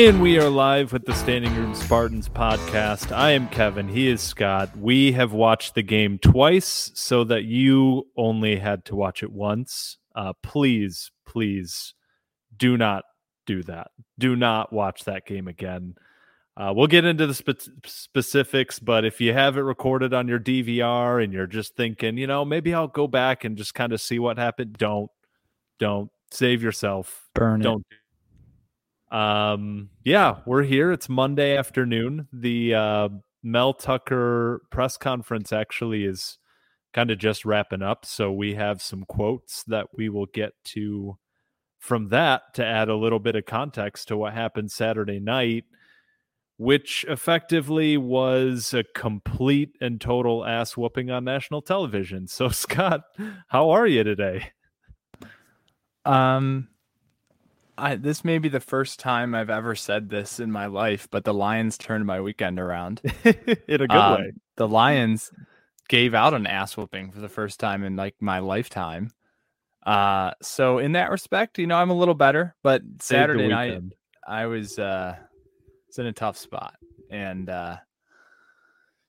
And we are live with the Standing Room Spartans podcast. I am Kevin. He is Scott. We have watched the game twice so that you only had to watch it once. Uh, please, please do not do that. Do not watch that game again. Uh, we'll get into the spe- specifics, but if you have it recorded on your DVR and you're just thinking, you know, maybe I'll go back and just kind of see what happened, don't, don't save yourself. Burn don't it. Um, yeah, we're here. It's Monday afternoon. The uh, Mel Tucker press conference actually is kind of just wrapping up. So we have some quotes that we will get to from that to add a little bit of context to what happened Saturday night, which effectively was a complete and total ass whooping on national television. So, Scott, how are you today? Um, I this may be the first time I've ever said this in my life, but the Lions turned my weekend around. In a good Um, way. The Lions gave out an ass whooping for the first time in like my lifetime. Uh, so in that respect, you know, I'm a little better. But Saturday night. I was uh, was in a tough spot, and uh,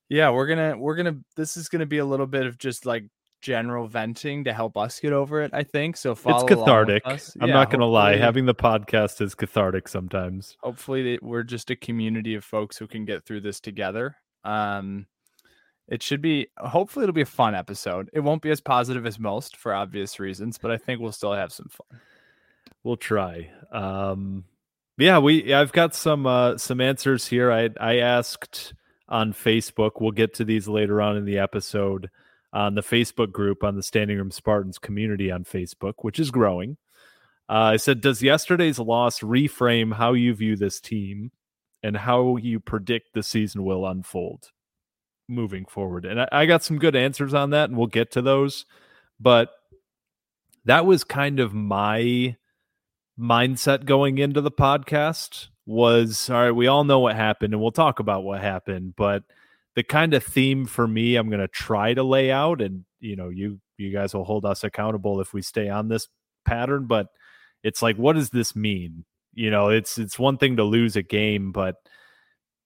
yeah, we're gonna we're gonna this is gonna be a little bit of just like general venting to help us get over it. I think so. Follow it's cathartic. us. I'm Yeah, not gonna lie. Having the podcast is cathartic sometimes. hopefully we're just a community of folks who can get through this together um it should be hopefully it'll be a fun episode it won't be as positive as most for obvious reasons but i think we'll still have some fun We'll try. Um, yeah, we. I've got some uh, some answers here. I I asked on Facebook. We'll get to these later on in the episode on the Facebook group on the Standing Room Spartans community on Facebook, which is growing. Uh, I said, does yesterday's loss reframe how you view this team and how you predict the season will unfold moving forward? And I, I got some good answers on that, and we'll get to those. But that was kind of my mindset going into the podcast was all right we all know what happened and we'll talk about what happened but the kind of theme for me i'm going to try to lay out and you know you you guys will hold us accountable if we stay on this pattern but it's like what does this mean? You know it's it's one thing to lose a game but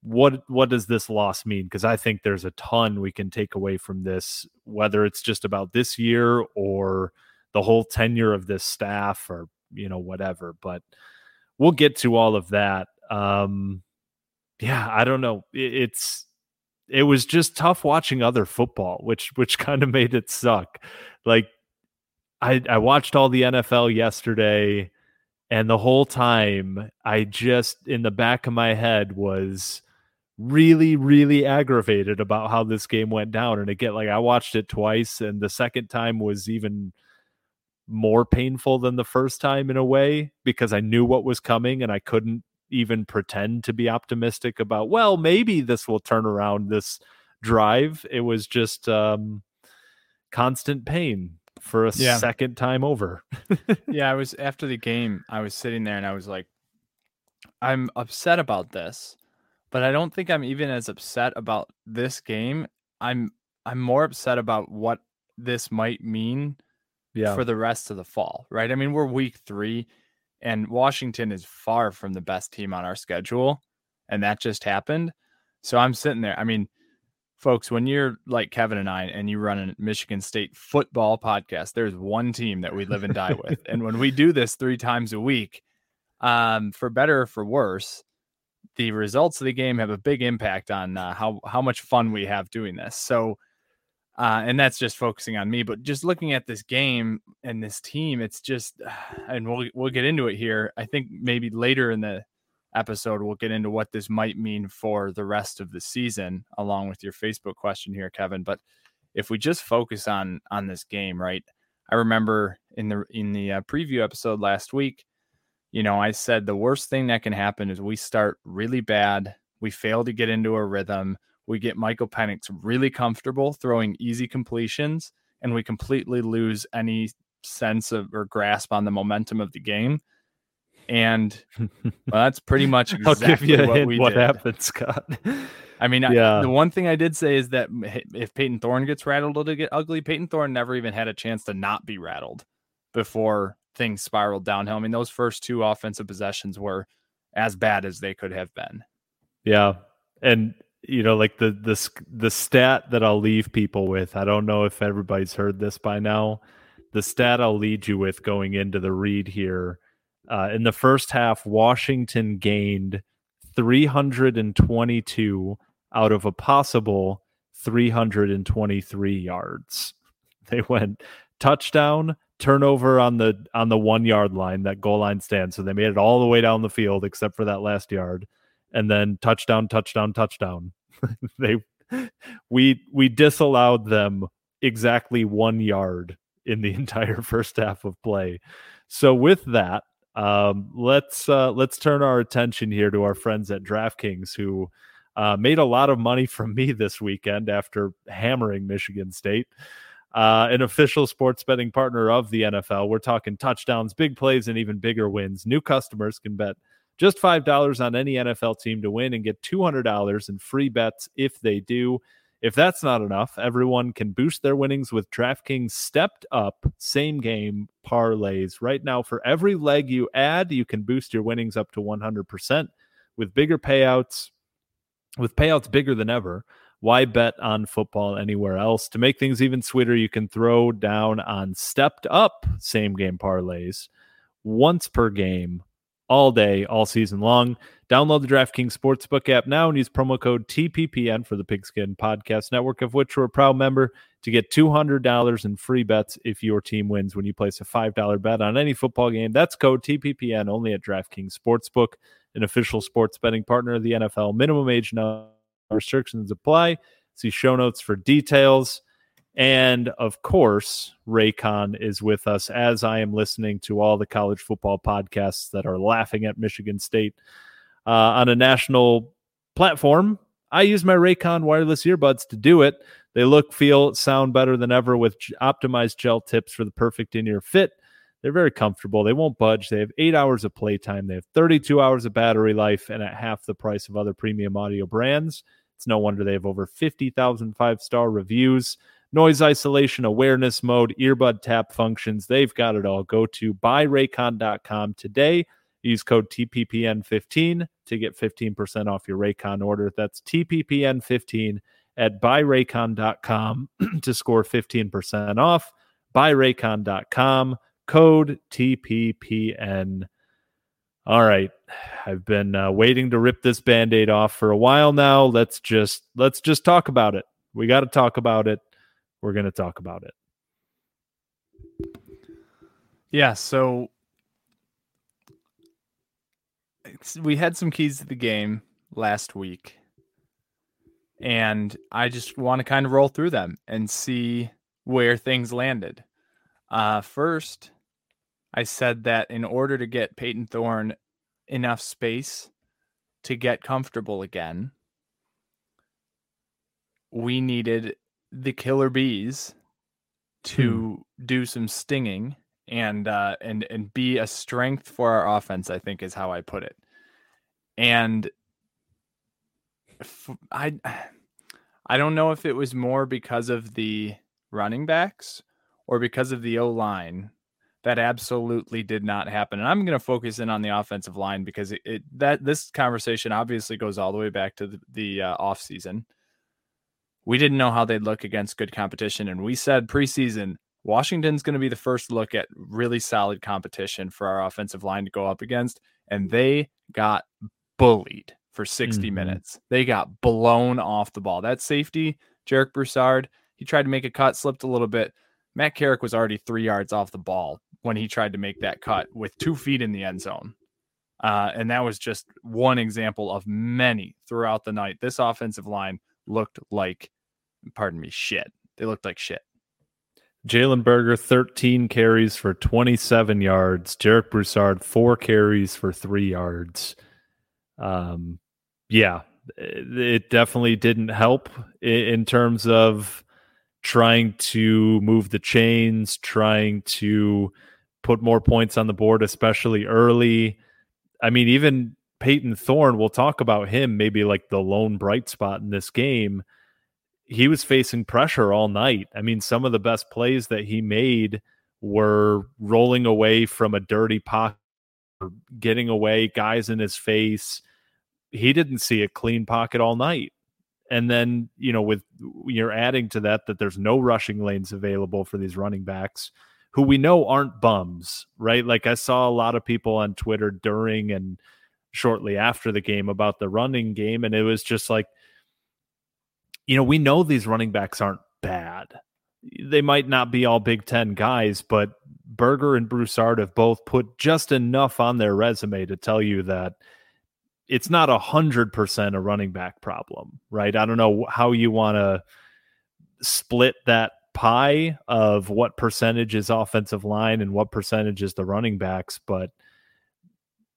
what what does this loss mean? Because i think there's a ton we can take away from this whether it's just about this year or the whole tenure of this staff or you know whatever but we'll get to all of that um yeah i don't know It- it's it was just tough watching other football which which kind of made it suck. Like i i watched all the nfl yesterday and the whole time i just in the back of my head was really really aggravated about how this game went down and again like i watched it twice and the second time was even more painful than the first time in a way because I knew what was coming and I couldn't even pretend to be optimistic about well maybe this will turn around this drive it was just um constant pain for a Yeah. second time over yeah i was after the game i was sitting there and i was like i'm upset about this but i don't think i'm even as upset about this game i'm i'm more upset about what this might mean yeah for the rest of the fall, right? I mean, we're week three. And Washington is far from the best team on our schedule. And that just happened. So I'm sitting there. I mean, folks, when you're like Kevin and I and you run a Michigan State football podcast, there's one team that we live and die with. and when we do this three times a week, um, for better or for worse, the results of the game have a big impact on uh, how how much fun we have doing this. So, uh, and that's just focusing on me, but just looking at this game and this team, it's just, and we'll we'll get into it here. I think maybe later in the episode we'll get into what this might mean for the rest of the season, along with your Facebook question here, Kevin. But if we just focus on on this game, right? I remember in the in the uh, preview episode last week you know, I said the worst thing that can happen is we start really bad. We fail to get into a rhythm. We get Michael Penix really comfortable throwing easy completions, and we completely lose any sense of or grasp on the momentum of the game. And well, that's pretty much exactly I'll give you what we what did. happened, Scott. I mean, Yeah. I, the one thing I did say is that if Payton Thorne gets rattled, it'll get ugly. Payton Thorne never even had a chance to not be rattled before things spiraled downhill. I mean, those first two offensive possessions were as bad as they could have been. Yeah, and you know, like the the the stat that I'll leave people with. I don't know if everybody's heard this by now. The stat I'll lead you with going into the read here. Uh, in the first half, Washington gained 322 out of a possible 323 yards. They went touchdown, turnover on the on the one yard line, that goal line stand. So they made it all the way down the field except for that last yard, and then touchdown, touchdown, touchdown. they we we disallowed them exactly one yard in the entire first half of play. So with that, um, let's uh, let's turn our attention here to our friends at DraftKings who uh, made a lot of money from me this weekend after hammering Michigan State. Uh, an official sports betting partner of the NFL. We're talking touchdowns, big plays, and even bigger wins. New customers can bet just $5 on any NFL team to win and get $200 in free bets if they do. If that's not enough, everyone can boost their winnings with DraftKings stepped up same game parlays. Right now, for every leg you add, you can boost your winnings up to 100% with bigger payouts, with payouts bigger than ever. Why bet on football anywhere else? To make things even sweeter, you can throw down on stepped up same game parlays once per game, all day, all season long. Download the DraftKings Sportsbook app now and use promo code TPPN for the Pigskin Podcast Network, of which we're a proud member, to get $200 in free bets if your team wins when you place a $5 bet on any football game. That's code TPPN only at DraftKings Sportsbook, an official sports betting partner of the NFL. Minimum age restrictions apply. See show notes for details. And of course, Raycon is with us as I am listening to all the college football podcasts that are laughing at Michigan State uh, on a national platform. I use my Raycon wireless earbuds to do it. They look, feel, sound better than ever with optimized gel tips for the perfect in ear fit. They're very comfortable. They won't budge. They have eight hours of playtime. They have 32 hours of battery life and at half the price of other premium audio brands. It's no wonder they have over 50,000 five star reviews. Noise isolation, awareness mode, earbud tap functions. They've got it all. Go to buyraycon.com today. Use code TPPN15 to get 15% off your Raycon order. That's TPPN15 at buyraycon.com to score 15% off. Buyraycon.com, code TPPN. All right. I've been uh, waiting to rip this band-aid off for a while now. Let's just let's just talk about it. We got to talk about it. We're going to talk about it. Yeah, so we had some keys to the game last week. And I just want to kind of roll through them and see where things landed. Uh, first, I said that in order to get Payton Thorne enough space to get comfortable again, we needed the killer bees to do some stinging and uh, and and be a strength for our offense. I think is how I put it. And f- I I don't know if it was more because of the running backs or because of the O line, That absolutely did not happen. And I'm going to focus in on the offensive line because it, it, that this conversation obviously goes all the way back to the, the uh, off season. We didn't know how they'd look against good competition, and we said preseason Washington's going to be the first look at really solid competition for our offensive line to go up against, and they got bullied for 60 mm-hmm. minutes. They got blown off the ball. That safety, Jarek Broussard, he tried to make a cut, slipped a little bit. Matt Carrick was already three yards off the ball when he tried to make that cut with two feet in the end zone. Uh, and that was just one example of many throughout the night. This offensive line looked like, pardon me, shit. They looked like shit. Jalen Berger, 13 carries for 27 yards. Jarek Broussard, four carries for three yards. Um, yeah, it definitely didn't help in terms of trying to move the chains, trying to put more points on the board, especially early. I mean, even Payton Thorne, we'll talk about him, maybe like the lone bright spot in this game. He was facing pressure all night. I mean, some of the best plays that he made were rolling away from a dirty pocket, getting away, guys in his face. He didn't see a clean pocket all night and then you know with you're adding to that that there's no rushing lanes available for these running backs who we know aren't bums right like i saw a lot of people on twitter during and shortly after the game about the running game and it was just like you know we know these running backs aren't bad they might not be all big 10 guys but berger and broussard have both put just enough on their resume to tell you that it's not a hundred percent a running back problem, right? I don't know how you want to split that pie of what percentage is offensive line and what percentage is the running backs, but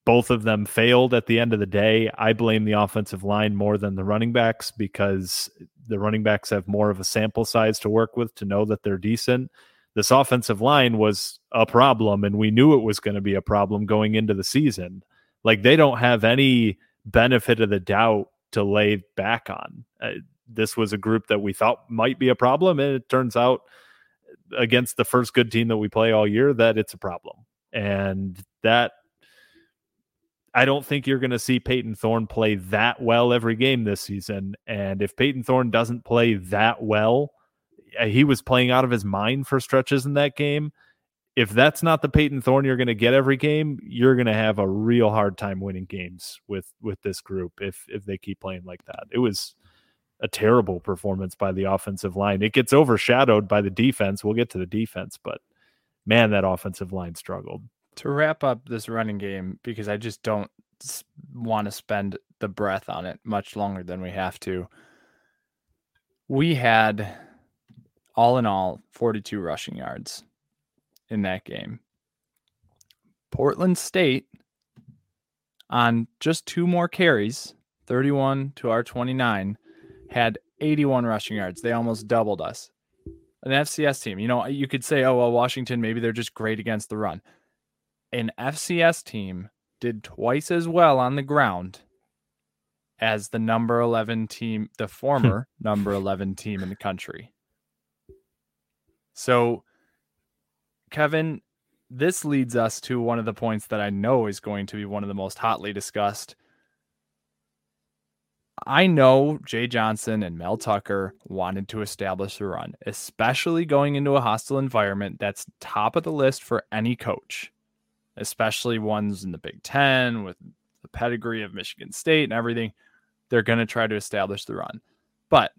both of them failed at the end of the day. I blame the offensive line more than the running backs because the running backs have more of a sample size to work with to know that they're decent. This offensive line was a problem, and we knew it was going to be a problem going into the season. Like they don't have any benefit of the doubt to lay back on. Uh, this was a group that we thought might be a problem, and it turns out against the first good team that we play all year that it's a problem. And that I don't think you're going to see Payton Thorne play that well every game this season. And if Payton Thorne doesn't play that well, uh, he was playing out of his mind for stretches in that game if that's not the Payton Thorne you're going to get every game, you're going to have a real hard time winning games with with this group if if they keep playing like that. It was a terrible performance by the offensive line. It gets overshadowed by the defense. We'll get to the defense, but man, that offensive line struggled. To wrap up this running game because I just don't want to spend the breath on it much longer than we have to. We had all in all 42 rushing yards in that game. Portland State on just two more carries, 31 to our 29, had 81 rushing yards. They almost doubled us. An FCS team, you know, you could say, oh, well, Washington, maybe they're just great against the run. An FCS team did twice as well on the ground as the number 11 team, the former number 11 team in the country. So Kevin, this leads us to one of the points that I know is going to be one of the most hotly discussed. I know Jay Johnson and Mel Tucker wanted to establish a run, especially going into a hostile environment that's top of the list for any coach, especially ones in the Big Ten with the pedigree of Michigan State and everything. They're going to try to establish the run. But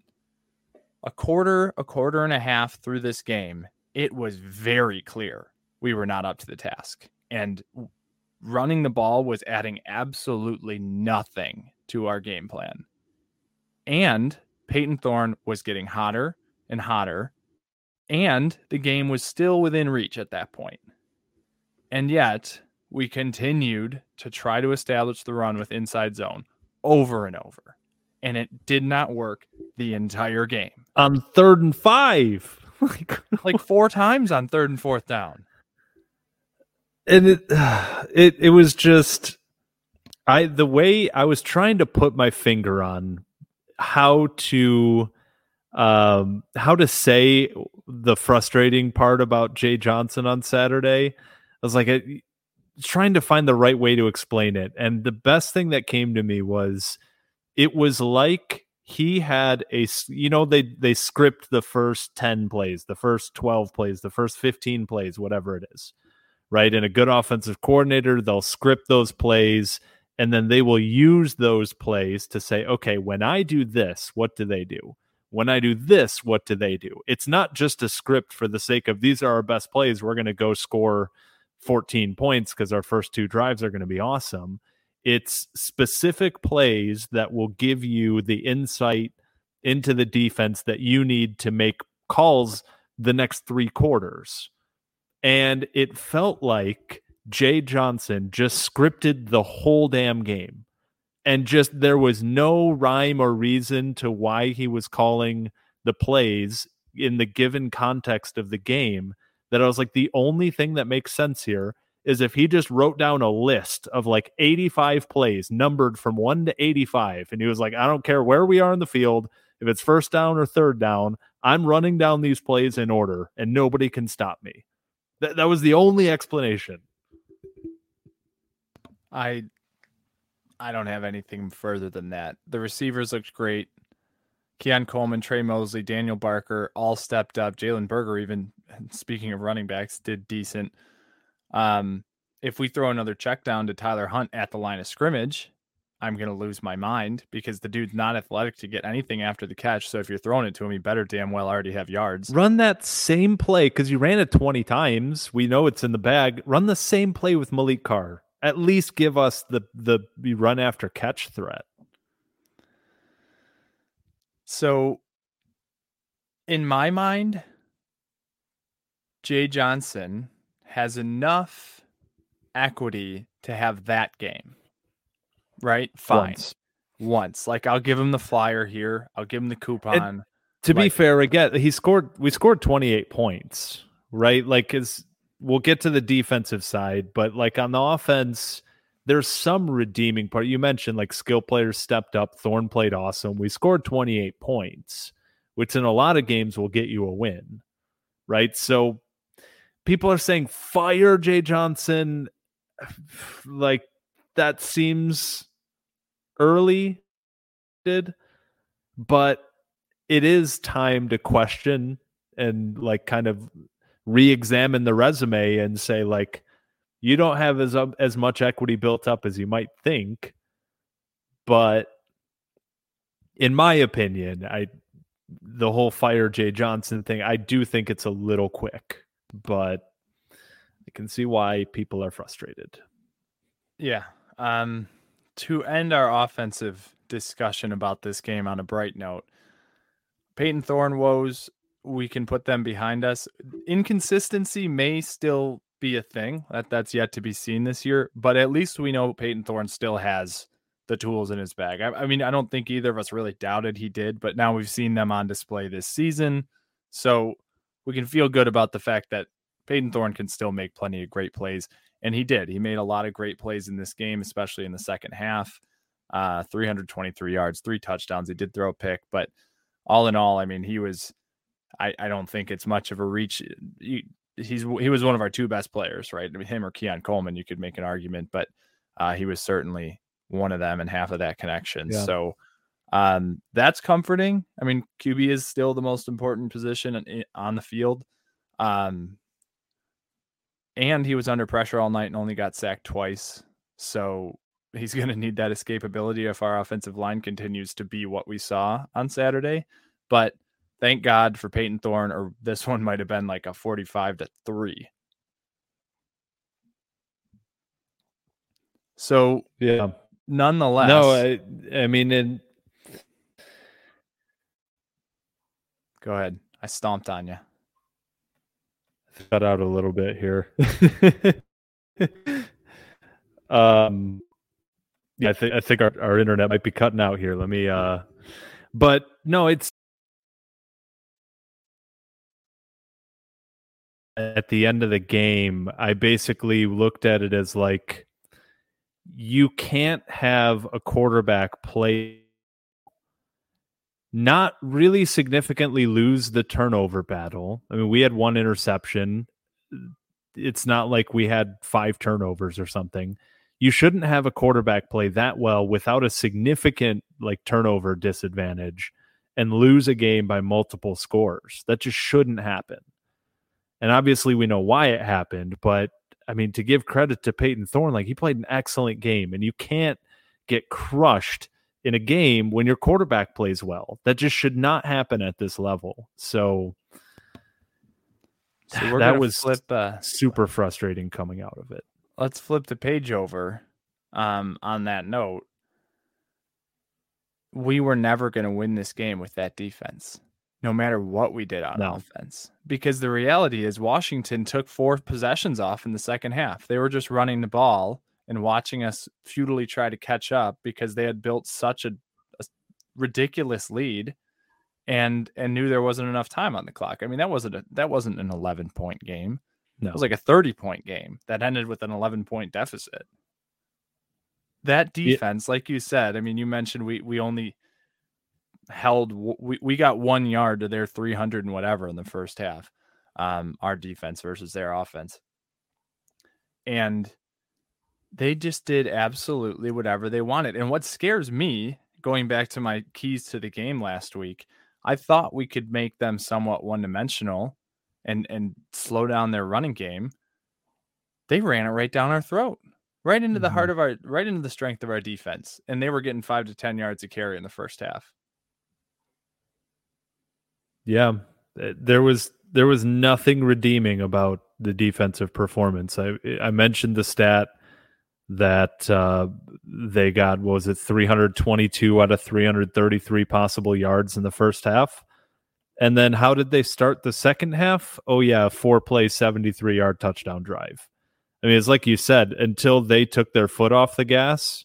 a quarter, a quarter and a half through this game, it was very clear we were not up to the task. And running the ball was adding absolutely nothing to our game plan. And Payton Thorne was getting hotter and hotter, and the game was still within reach at that point. And yet, we continued to try to establish the run with inside zone over and over. And it did not work the entire game. On third and five. like like four times on third and fourth down. And it it it was just I the way I was trying to put my finger on how to um how to say the frustrating part about Jay Johnson on Saturday was like, I, trying to find the right way to explain it. And the best thing that came to me was it was like he had a you know they they script the first 10 plays the first 12 plays the first 15 plays whatever it is right? And a good offensive coordinator they'll script those plays and then they will use those plays to say okay when i do this what do they do? When i do this what do they do? It's not just a script for the sake of these are our best plays we're going to go score 14 points because our first two drives are going to be awesome it's specific plays that will give you the insight into the defense that you need to make calls the next three quarters. And it felt like Jay Johnson just scripted the whole damn game. And just there was no rhyme or reason to why he was calling the plays in the given context of the game. That I was like, the only thing that makes sense here is if he just wrote down a list of like 85 plays numbered from 1 to 85 and he was like I don't care where we are in the field if it's first down or third down I'm running down these plays in order and nobody can stop me. That that was the only explanation. I I don't have anything further than that. The receivers looked great. Keon Coleman, Tre Mosley, Daniel Barker all stepped up. Jalen Berger, even speaking of running backs, did decent. Um, if we throw another check down to Tyler Hunt at the line of scrimmage, I'm going to lose my mind because the dude's not athletic to get anything after the catch. So if you're throwing it to him, he better damn well already have yards. Run that same play because you ran it 20 times. We know it's in the bag. Run the same play with Maliq Carr. At least give us the the run after catch threat. So, in my mind, Jay Johnson has enough equity to have that game. Right? Fine. Once. Once. Like I'll give him the flyer here. I'll give him the coupon. And to like, be fair, again, he scored we scored 28 points, right? Like is we'll get to the defensive side, but like on the offense, there's some redeeming part. You mentioned like skill players stepped up. Thorne played awesome. We scored 28 points, which in a lot of games will get you a win. Right. So people are saying fire Jay Johnson. Like that seems early, did, but it is time to question and like kind of re-examine the resume and say like you don't have as as much equity built up as you might think but in my opinion i the whole fire jay johnson thing i do think it's a little quick but I can see why people are frustrated. Yeah. Um, to end our offensive discussion about this game on a bright note, payton thorne woes, we can put them behind us. Inconsistency may still be a thing that that's yet to be seen this year, but at least we know Payton Thorne still has the tools in his bag. I, I mean, I don't think either of us really doubted he did, but now we've seen them on display this season. So we can feel good about the fact that Payton Thorne can still make plenty of great plays. And he did. He made a lot of great plays in this game, especially in the second half. Uh, 323 yards, three touchdowns. He did throw a pick, but all in all, I mean, he was. I, I don't think it's much of a reach. He, he's he was one of our two best players, right? I mean, him or Keon Coleman, you could make an argument, but uh, he was certainly one of them and half of that connection. Yeah. So um, that's comforting. I mean, QB is still the most important position on the field. Um, and he was under pressure all night and only got sacked twice. So he's going to need that escapability if our offensive line continues to be what we saw on Saturday. But thank God for Payton Thorne, or this one might have been like a 45 to 3. So, yeah, nonetheless. No, I, I mean, in... go ahead. I stomped on you cut out a little bit here. um, yeah, I think I think our, our internet might be cutting out here. Let me. uh But no, it's at the end of the game. I basically looked at it as like you can't have a quarterback play not really significantly lose the turnover battle. I mean, we had one interception. it's not like we had five turnovers or something. You shouldn't have a quarterback play that well without a significant like turnover disadvantage and lose a game by multiple scores. That just shouldn't happen. And obviously we know why it happened, but I mean to give credit to Payton Thorne, like he played an excellent game and you can't get crushed in a game when your quarterback plays well. That just should not happen at this level. So, so that was flip, uh, super frustrating coming out of it. Let's flip the page over. Um, on that note, we were never going to win this game with that defense, no matter what we did on no. offense. Because the reality is, Washington took four possessions off in the second half. They were just running the ball and watching us futilely try to catch up because they had built such a, a ridiculous lead and and knew there wasn't enough time on the clock. I mean, that wasn't a, that wasn't an 11 point game. No. It was like a 30 point game that ended with an 11 point deficit. That defense, yeah. like you said, I mean, you mentioned we we only held we, we got one yard to their 300 and whatever in the first half. Um, our defense versus their offense. And they just did absolutely whatever they wanted. And what scares me, going back to my keys to the game last week, I thought we could make them somewhat one dimensional and and slow down their running game. They ran it right down our throat, right into the mm-hmm. heart of our right into the strength of our defense. And they were getting five to ten yards of carry in the first half. Yeah. Eh, there was there was nothing redeeming about the defensive performance. I I mentioned the stat that uh, they got was it 322 out of 333 possible yards in the first half. And then how did they start the second half? Oh yeah, four play 73 yard touchdown drive. I mean, it's like you said, until they took their foot off the gas,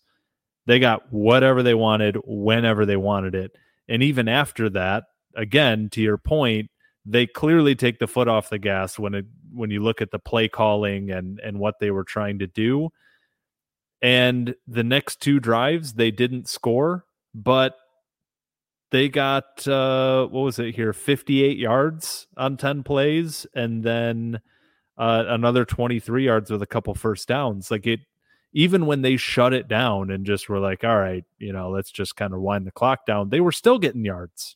they got whatever they wanted whenever they wanted it. And even after that, again, to your point, they clearly take the foot off the gas when it when you look at the play calling and and what they were trying to do and the next two drives, they didn't score, but they got, uh, what was it here, 58 yards on 10 plays, and then uh, another 23 yards with a couple first downs. Like it, even when they shut it down and just were like, all right, you know, let's just kind of wind the clock down, they were still getting yards.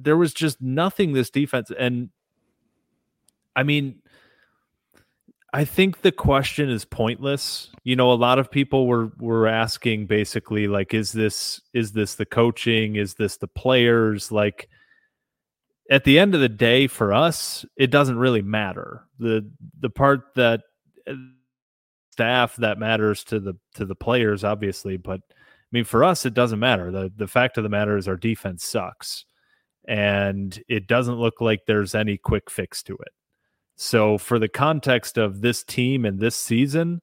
There was just nothing this defense. And I mean, I think the question is pointless. You know, a lot of people were were asking basically like is this is this the coaching? Is this the players? Like at the end of the day for us, it doesn't really matter. The the part that staff that matters to the to the players obviously, but I mean for us it doesn't matter. The the fact of the matter is our defense sucks. And it doesn't look like there's any quick fix to it. So, for the context of this team and this season,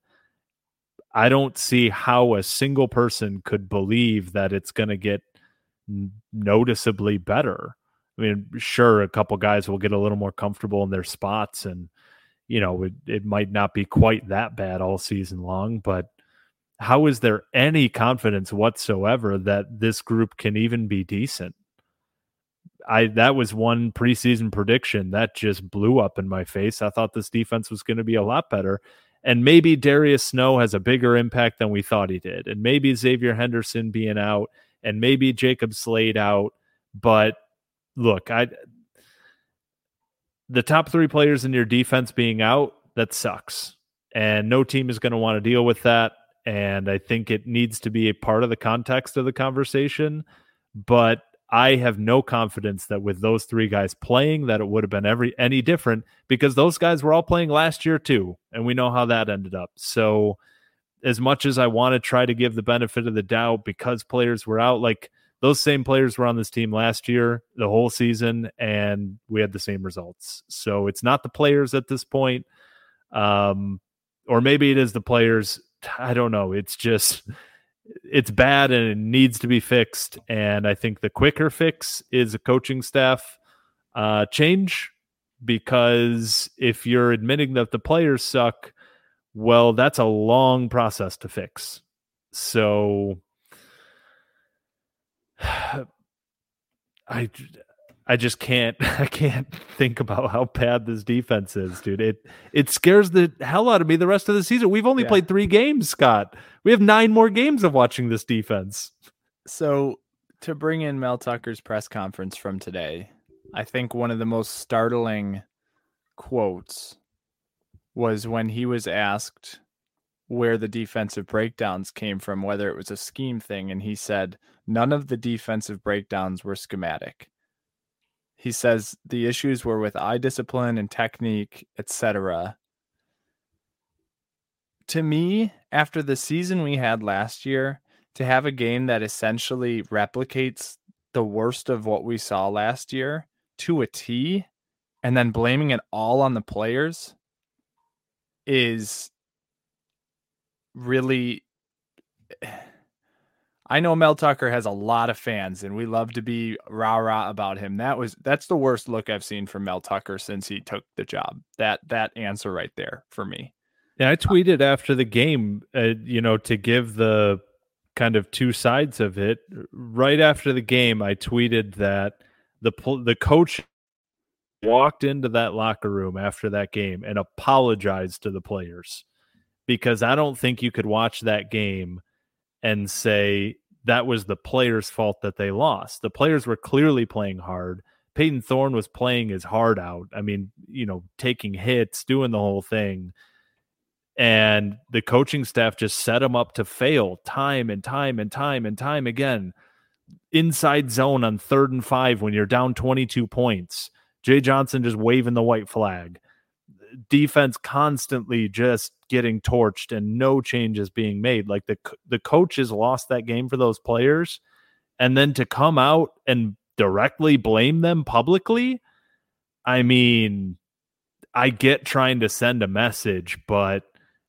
I don't see how a single person could believe that it's going to get noticeably better. I mean, sure, a couple guys will get a little more comfortable in their spots, and you know, it, it might not be quite that bad all season long, but how is there any confidence whatsoever that this group can even be decent? I that was one preseason prediction that just blew up in my face. I thought this defense was going to be a lot better. And maybe Darius Snow has a bigger impact than we thought he did. And maybe Xavier Henderson being out and maybe Jacob Slade out. But look, I the top three players in your defense being out, that sucks. And no team is going to want to deal with that. And I think it needs to be a part of the context of the conversation. But I have no confidence that with those three guys playing that it would have been every any different because those guys were all playing last year too and we know how that ended up. So as much as I want to try to give the benefit of the doubt because players were out like those same players were on this team last year the whole season and we had the same results. So it's not the players at this point um or maybe it is the players I don't know. It's just it's bad and it needs to be fixed. And I think the quicker fix is a coaching staff uh, change because if you're admitting that the players suck, well, that's a long process to fix. So I I just can't I can't think about how bad this defense is, dude. It it scares the hell out of me the rest of the season. We've only Yeah. played 3 games, Scott. We have 9 more games of watching this defense. So to bring in Mel Tucker's press conference from today, I think one of the most startling quotes was when he was asked where the defensive breakdowns came from, whether it was a scheme thing, and he said none of the defensive breakdowns were schematic. He says the issues were with eye discipline and technique, etc. To me, after the season we had last year, to have a game that essentially replicates the worst of what we saw last year to a T and then blaming it all on the players is really eh, I know Mel Tucker has a lot of fans and we love to be rah rah about him. That was that's the worst look I've seen from Mel Tucker since he took the job. That that answer right there for me. Yeah, I tweeted after the game, uh, you know, to give the kind of two sides of it. Right after the game, I tweeted that the the coach walked into that locker room after that game and apologized to the players because I don't think you could watch that game and say that was the players' fault that they lost. The players were clearly playing hard. Payton Thorne was playing his heart out. I mean, you know, taking hits, doing the whole thing and the coaching staff just set him up to fail time and time and time and time again. Inside zone on third and five when you're down 22 points. Jay Johnson just waving the white flag. Defense constantly just getting torched and no changes being made. Like the the coaches lost that game for those players, and then to come out and directly blame them publicly. I mean, I get trying to send a message, but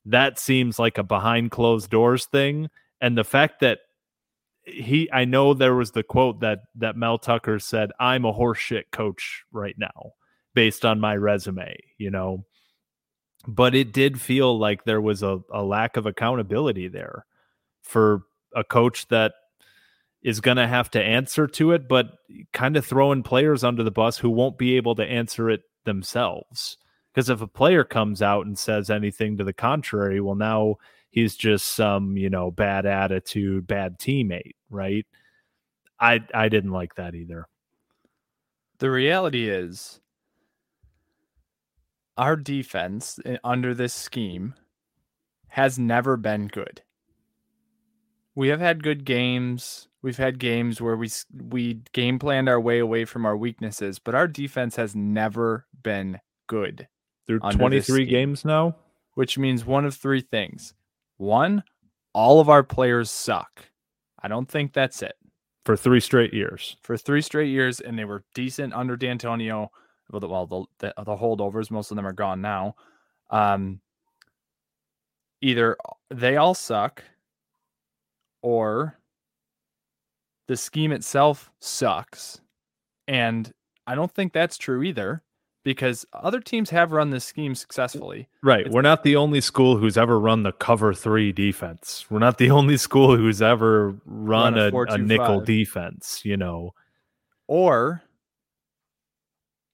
that seems like a behind closed doors thing. And the fact that he, I know there was the quote that that Mel Tucker said, "I'm a horseshit coach right now, based on my resume," you know. But it did feel like there was a, a lack of accountability there for a coach that is going to have to answer to it, but kind of throwing players under the bus who won't be able to answer it themselves. Because if a player comes out and says anything to the contrary, well, now he's just some, you know, bad attitude, bad teammate, right? I I didn't like that either. The reality is our defense eh, under this scheme has never been good. We have had good games. We've had games where we we game planned our way away from our weaknesses, but our defense has never been good, Through 23 games now, which means one of three things. One, all of our players suck. I don't think that's it. for three straight years. for three straight years, and they were decent under D'Antonio. Well, the, the, the holdovers, most of them are gone now. Um, either they all suck, or the scheme itself sucks, and I don't think that's true either, because other teams have run this scheme successfully. Right. It's- We're not the only school who's ever run the cover three defense. We're not the only school who's ever run, Run a a, a nickel defense, you know. or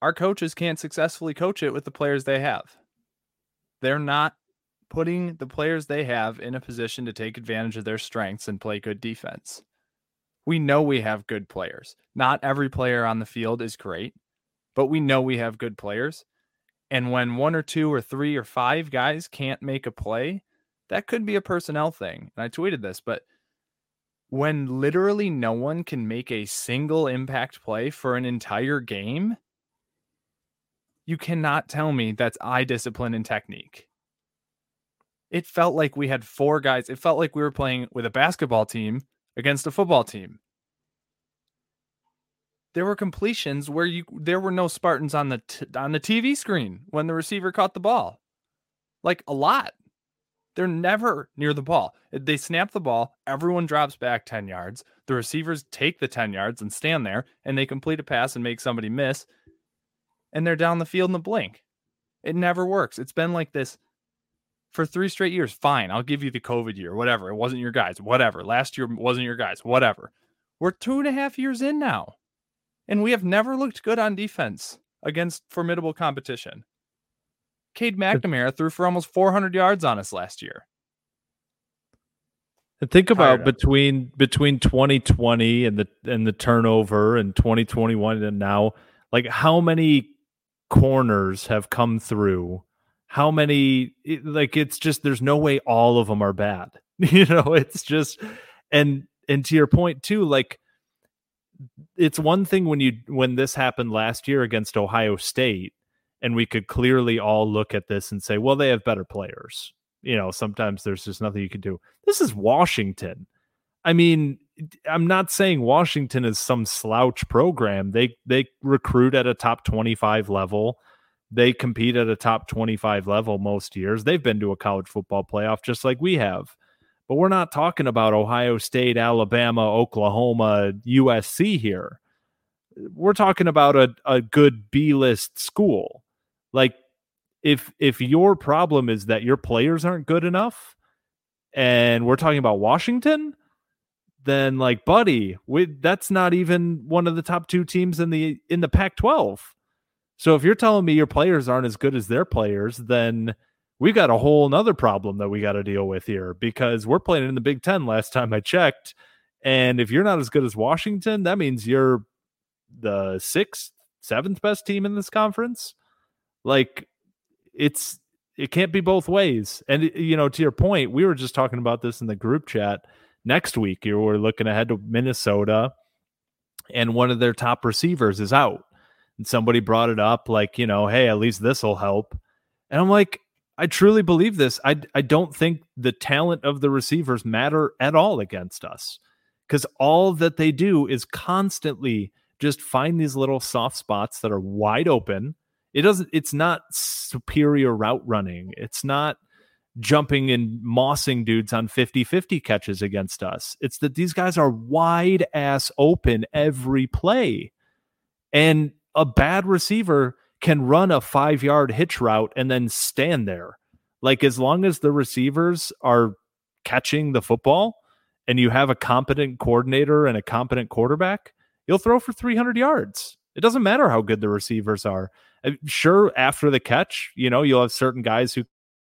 our coaches can't successfully coach it with the players they have. They're not putting the players they have in a position to take advantage of their strengths and play good defense. We know we have good players. Not every player on the field is great, but we know we have good players. And when one or two or three or five guys can't make a play, that could be a personnel thing. And I tweeted this, but when literally no one can make a single impact play for an entire game, you cannot tell me that's eye discipline and technique. It felt like we had four guys. It felt like we were playing with a basketball team against a football team. There were completions where you there were no Spartans on the t- on the TV screen when the receiver caught the ball. Like a lot. They're never near the ball. They snap the ball, everyone drops back 10 yards. The receivers take the 10 yards and stand there, and they complete a pass and make somebody miss, and they're down the field in the blink. It never works. It's been like this for three straight years. Fine, I'll give you the COVID year, whatever. It wasn't your guys, whatever. Last year wasn't your guys, whatever. We're two and a half years in now, and we have never looked good on defense against formidable competition. Cade McNamara threw for almost 400 yards on us last year. And think about between between 2020 and the and the turnover and 2021 and now, like how many corners have come through? How many like it's just there's no way all of them are bad. You know, it's just and and to your point too, like it's one thing when you when this happened last year against Ohio State and we could clearly all look at this and say, well, they have better players you know, sometimes there's just nothing you can do. This is Washington. I mean, I'm not saying Washington is some slouch program. They they recruit at a top 25 level. They compete at a top 25 level most years. They've been to a college football playoff just like we have. But we're not talking about Ohio State, Alabama, Oklahoma, USC here. We're talking about a, a good B list school. Like if if your problem is that your players aren't good enough and we're talking about Washington, then like buddy, we, that's not even one of the top two teams in the in the Pac-12. So if you're telling me your players aren't as good as their players, then we've got a whole nother problem that we got to deal with here because we're playing in the Big Ten last time I checked. And if you're not as good as Washington, that means you're the sixth, seventh best team in this conference. Like it's it can't be both ways. And you know, to your point, we were just talking about this in the group chat. Next week, you were looking ahead to Minnesota, and one of their top receivers is out. And somebody brought it up, like, you know, hey, at least this will help. And I'm like, I truly believe this. I I don't think the talent of the receivers matter at all against us. Because all that they do is constantly just find these little soft spots that are wide open it doesn't it's not superior route running. It's not jumping and mossing dudes on 50-50 catches against us. It's that these guys are wide ass open every play. And a bad receiver can run a 5-yard hitch route and then stand there. Like as long as the receivers are catching the football and you have a competent coordinator and a competent quarterback, you'll throw for 300 yards. It doesn't matter how good the receivers are. Uh, sure, after the catch, you know, you'll have certain guys who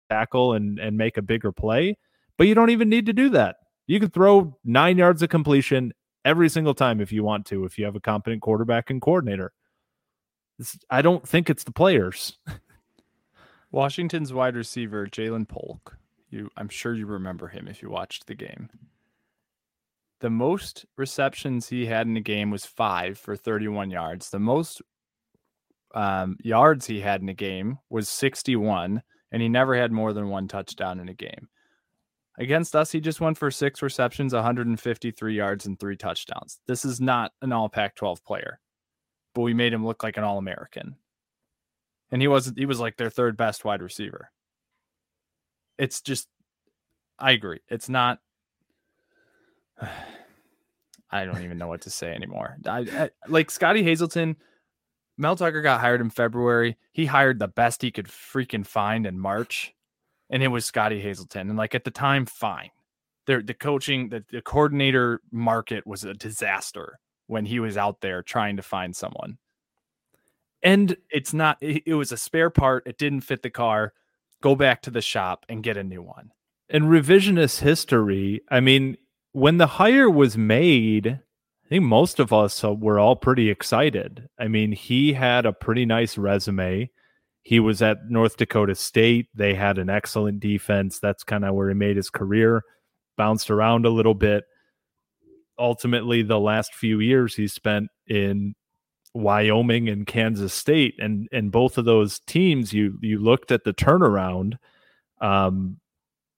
tackle and, and make a bigger play, but you don't even need to do that. You can throw nine yards of completion every single time if you want to, if you have a competent quarterback and coordinator. It's, I don't think it's the players. Washington's wide receiver, Ja'Lynn Polk. You, I'm sure you remember him if you watched the game. The most receptions he had in a game was five for 31 yards. The most um, yards he had in a game was 61, and he never had more than one touchdown in a game. Against us, he just went for six receptions, 153 yards, and three touchdowns. This is not an all Pac 12 player, but we made him look like an all American. And he was he was like their third best wide receiver. It's just I agree. It's not I don't even know what to say anymore. I, I like Scottie Hazelton Mel Tucker got hired in February. He hired the best he could freaking find in March, and it was Scottie Hazelton. And like at the time, fine. The the coaching, the, the coordinator market was a disaster when he was out there trying to find someone. And it's not. It, it was a spare part. It didn't fit the car. Go back to the shop and get a new one. And revisionist history. I mean, when the hire was made, I think most of us uh, were all pretty excited. I mean, he had a pretty nice resume. He was at North Dakota State. They had an excellent defense. That's kind of where he made his career, bounced around a little bit. Ultimately, the last few years he spent in Wyoming and Kansas State, and and both of those teams, you you looked at the turnaround. Um,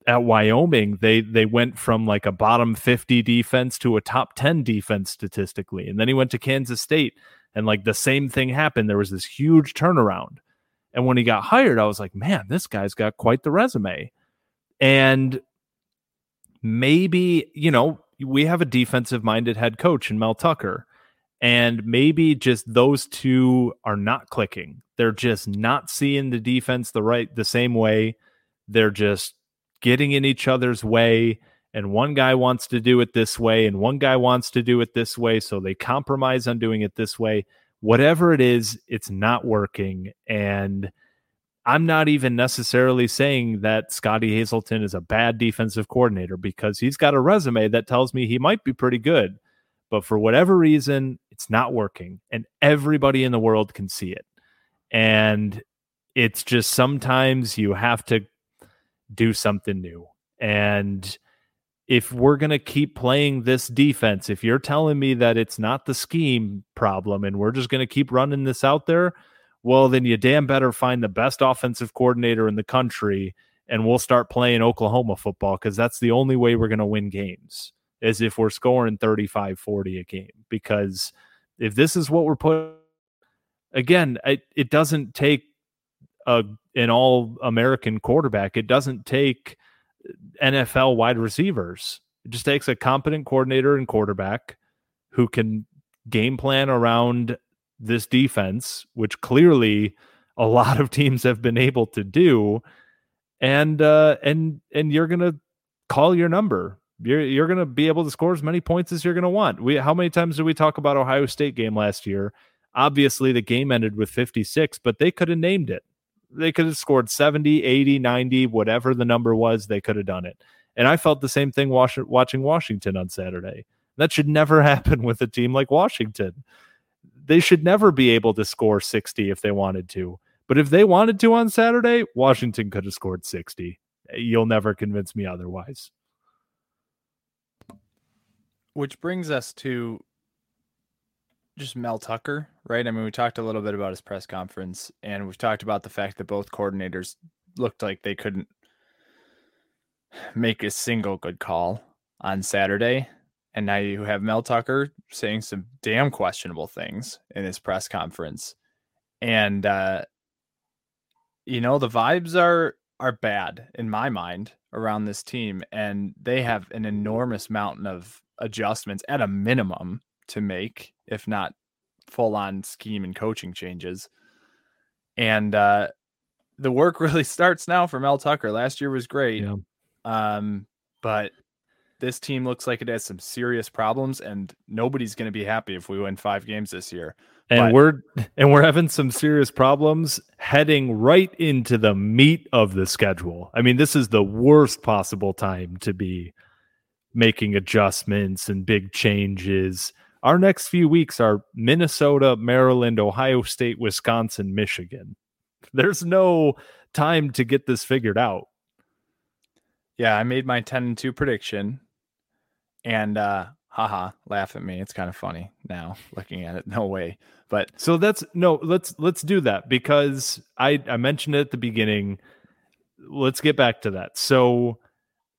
at Wyoming, they they went from like a bottom 50 defense to a top 10 defense statistically. And then he went to Kansas State and like the same thing happened. There was this huge turnaround. And when he got hired, I was like, man, this guy's got quite the resume. And maybe, you know, we have a defensive minded head coach in Mel Tucker. And maybe just those two are not clicking. They're just not seeing the defense the right the same way. They're just getting in each other's way and one guy wants to do it this way and one guy wants to do it this way so they compromise on doing it this way. Whatever it is it's not working and i'm not even necessarily saying that scottie hazelton is a bad defensive coordinator because he's got a resume that tells me he might be pretty good but for whatever reason it's not working and everybody in the world can see it. And it's just sometimes you have to do something new and if we're going to keep playing this defense, if you're telling me that it's not the scheme problem and we're just going to keep running this out there, well, then you damn better find the best offensive coordinator in the country and we'll start playing Oklahoma football because that's the only way we're going to win games is if we're scoring 35 40 a game. Because if this is what we're putting, again, it, it doesn't take a, an all American quarterback, it doesn't take NFL wide receivers. It just takes a competent coordinator and quarterback who can game plan around this defense, which clearly a lot of teams have been able to do. And uh, and and you're gonna call your number. You're you're gonna be able to score as many points as you're gonna want. We how many times did we talk about Ohio State game last year? Obviously, the game ended with 56, but they could have named it they could have scored 70, 80, 90, whatever the number was, they could have done it. And I felt the same thing watching Washington on Saturday. That should never happen with a team like Washington. They should never be able to score 60 if they wanted to. But if they wanted to on Saturday, Washington could have scored 60. You'll never convince me otherwise. Which brings us to just Mel Tucker, right? I mean, we talked a little bit about his press conference, and we've talked about the fact that both coordinators looked like they couldn't make a single good call on Saturday. And now you have Mel Tucker saying some damn questionable things in his press conference. And uh you know, the vibes are are bad in my mind around this team and they have an enormous mountain of adjustments at a minimum to make if not full on scheme and coaching changes. And uh, the work really starts now for Mel Tucker. Last year was great. Yeah. Um, but this team looks like it has some serious problems and nobody's going to be happy if we win 5 games this year. And but, we're and we're having some serious problems heading right into the meat of the schedule. I mean, this is the worst possible time to be making adjustments and big changes our next few weeks are Minnesota, Maryland, Ohio State, Wisconsin, Michigan. There's no time to get this figured out. Yeah, I made my 10 and 2 prediction and uh haha, laugh at me. It's kind of funny now looking at it. No way. But so that's no, let's let's do that because I I mentioned it at the beginning. Let's get back to that. So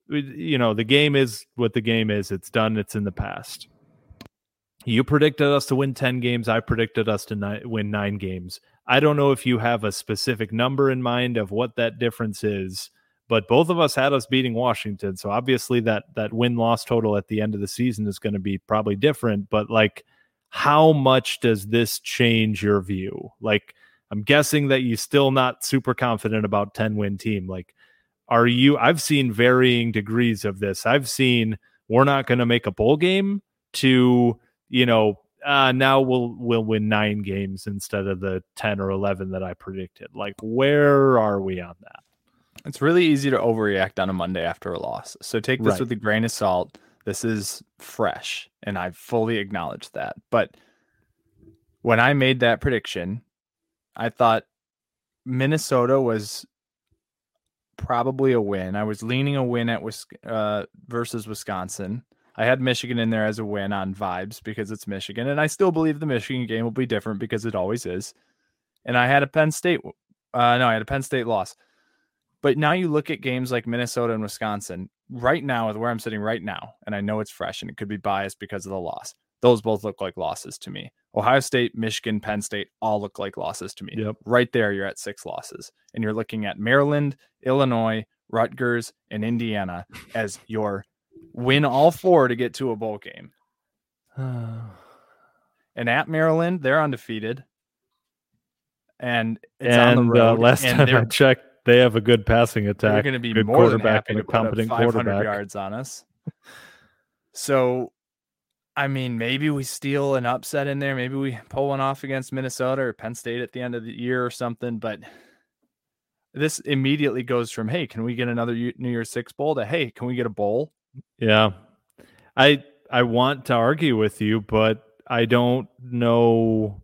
you know, the game is what the game is. It's done. It's in the past. You predicted us to win 10 games. I predicted us to ni- win nine games. I don't know if you have a specific number in mind of what that difference is, but both of us had us beating Washington. So obviously that that win loss total at the end of the season is going to be probably different, but like how much does this change your view? Like I'm guessing that you're still not super confident about 10 win team. Like are you I've seen varying degrees of this. I've seen we're not going to make a bowl game to you know, uh, now we'll we'll win nine games instead of the ten or eleven that I predicted. Like, where are we on that? It's really easy to overreact on a Monday after a loss. So take this right. with a grain of salt. This is fresh, and I fully acknowledge that. But when I made that prediction, I thought Minnesota was probably a win. I was leaning a win at uh, versus Wisconsin. I had Michigan in there as a win on vibes because it's Michigan, and I still believe the Michigan game will be different because it always is. And I had a Penn State, uh, no, I had a Penn State loss. But now you look at games like Minnesota and Wisconsin right now, with where I'm sitting right now, and I know it's fresh and it could be biased because of the loss. Those both look like losses to me. Ohio State, Michigan, Penn State all look like losses to me. Yep. Right there, you're at six losses, and you're looking at Maryland, Illinois, Rutgers, and Indiana as your win all four to get to a bowl game. and at Maryland, they're undefeated. And it's and, on the uh, road. Uh, last time I checked, they have a good passing attack. They're going to be more than happy to a competent quarterback. yards on us. so, I mean, maybe we steal an upset in there. Maybe we pull one off against Minnesota or Penn State at the end of the year or something. But this immediately goes from, hey, can we get another New Year's Six bowl to, hey, can we get a bowl? Yeah. I I want to argue with you, but I don't know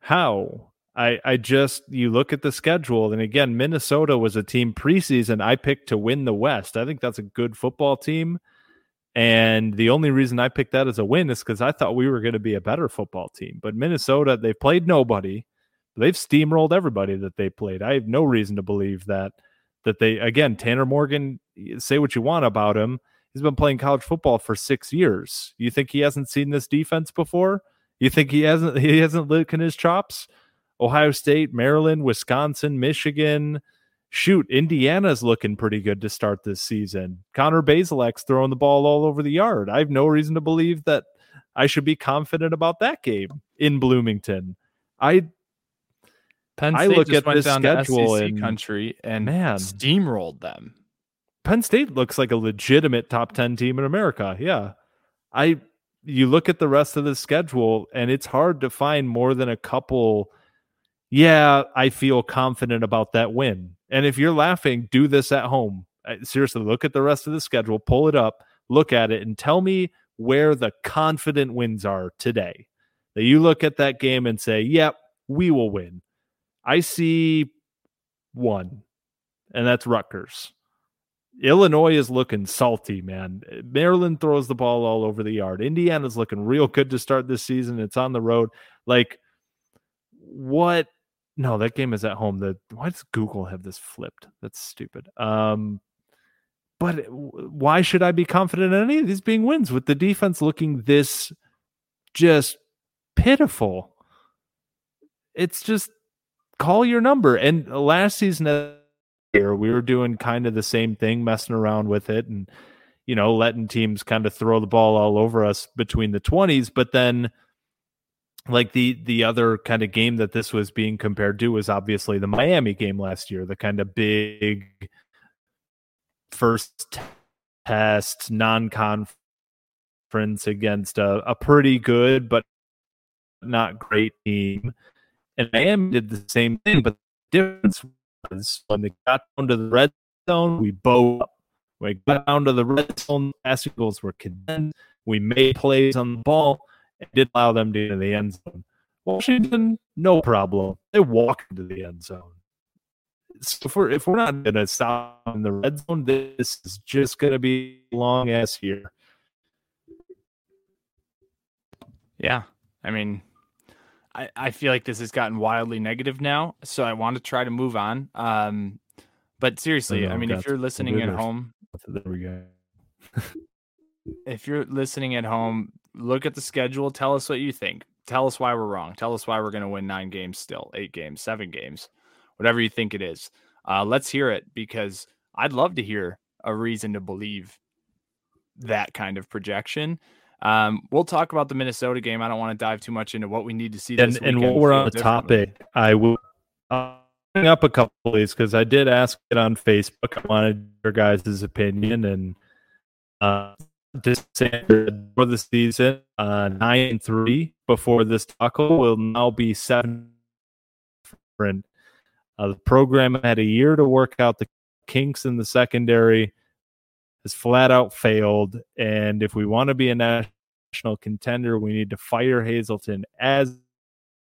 how. I I just you look at the schedule and again Minnesota was a team preseason I picked to win the West. I think that's a good football team. And the only reason I picked that as a win is because I thought we were going to be a better football team. But Minnesota, they've played nobody. They've steamrolled everybody that they played. I have no reason to believe that that they again Tanner Morgan. Say what you want about him. He's been playing college football for six years. You think he hasn't seen this defense before? You think he hasn't he hasn't licking his chops? Ohio State, Maryland, Wisconsin, Michigan. Shoot, Indiana's looking pretty good to start this season. Connor Bazelak's throwing the ball all over the yard. I have no reason to believe that I should be confident about that game in Bloomington. I Penn State I look at this schedule and country and man steamrolled them. Penn State looks like a legitimate top 10 team in America. Yeah. I you look at the rest of the schedule and it's hard to find more than a couple yeah, I feel confident about that win. And if you're laughing, do this at home. Seriously, look at the rest of the schedule, pull it up, look at it and tell me where the confident wins are today. That you look at that game and say, "Yep, we will win." I see one, and that's Rutgers. Illinois is looking salty, man. Maryland throws the ball all over the yard. Indiana's looking real good to start this season. It's on the road. Like, what? No, that game is at home. The why does Google have this flipped? That's stupid. Um, but why should I be confident in any of these being wins with the defense looking this just pitiful? It's just call your number. And last season year, we were doing kind of the same thing, messing around with it and you know, letting teams kind of throw the ball all over us between the 20s, but then like the the other kind of game that this was being compared to was obviously the Miami game last year, the kind of big first test non-conference against a, a pretty good but not great team. And Miami did the same thing, but the difference was when they got down to the red zone, we bowed up. We got down to the red zone, passing goals were condemned. We made plays on the ball and did allow them to get in the end zone. Washington, no problem. They walk into the end zone. So if we're if we're not gonna stop in the red zone, this is just gonna be long ass here. Yeah. I mean, I, I feel like this has gotten wildly negative now, so I want to try to move on. Um, but seriously, I, I mean, if you're listening at home, there we go. if you're listening at home, look at the schedule. Tell us what you think. Tell us why we're wrong. Tell us why we're going to win nine games still, eight games, seven games, whatever you think it is. Uh, let's hear it because I'd love to hear a reason to believe that kind of projection. Um, we'll talk about the Minnesota game. I don't want to dive too much into what we need to see. and, and while we're on the topic, I will uh, bring up a couple of these because I did ask it on Facebook. I wanted your guys' opinion and uh, this for the season, uh, nine and three before this tackle will now be seven. Uh, the program had a year to work out the kinks in the secondary has flat out failed. And if we want to be a national contender, we need to fire Hazelton as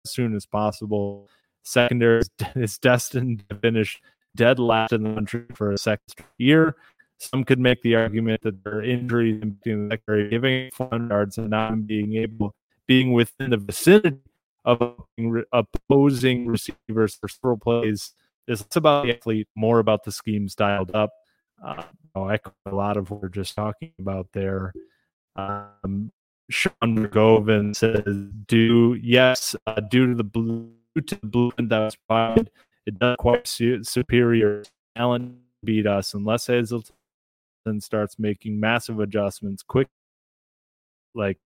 soon as possible. Secondary is destined to finish dead last in the country for a second year. Some could make the argument that their injuries in the secondary, giving fun yards and not being able, being within the vicinity of opposing receivers for several plays is about the athlete, more about the schemes dialed up. Uh, I'll echo a lot of what we're just talking about there. Um, Sean McGovern says, "Do yes, uh, due to the blue to the blueprint that was provided, it does quite su- superior talent beat us unless Hazelton starts making massive adjustments quick. Like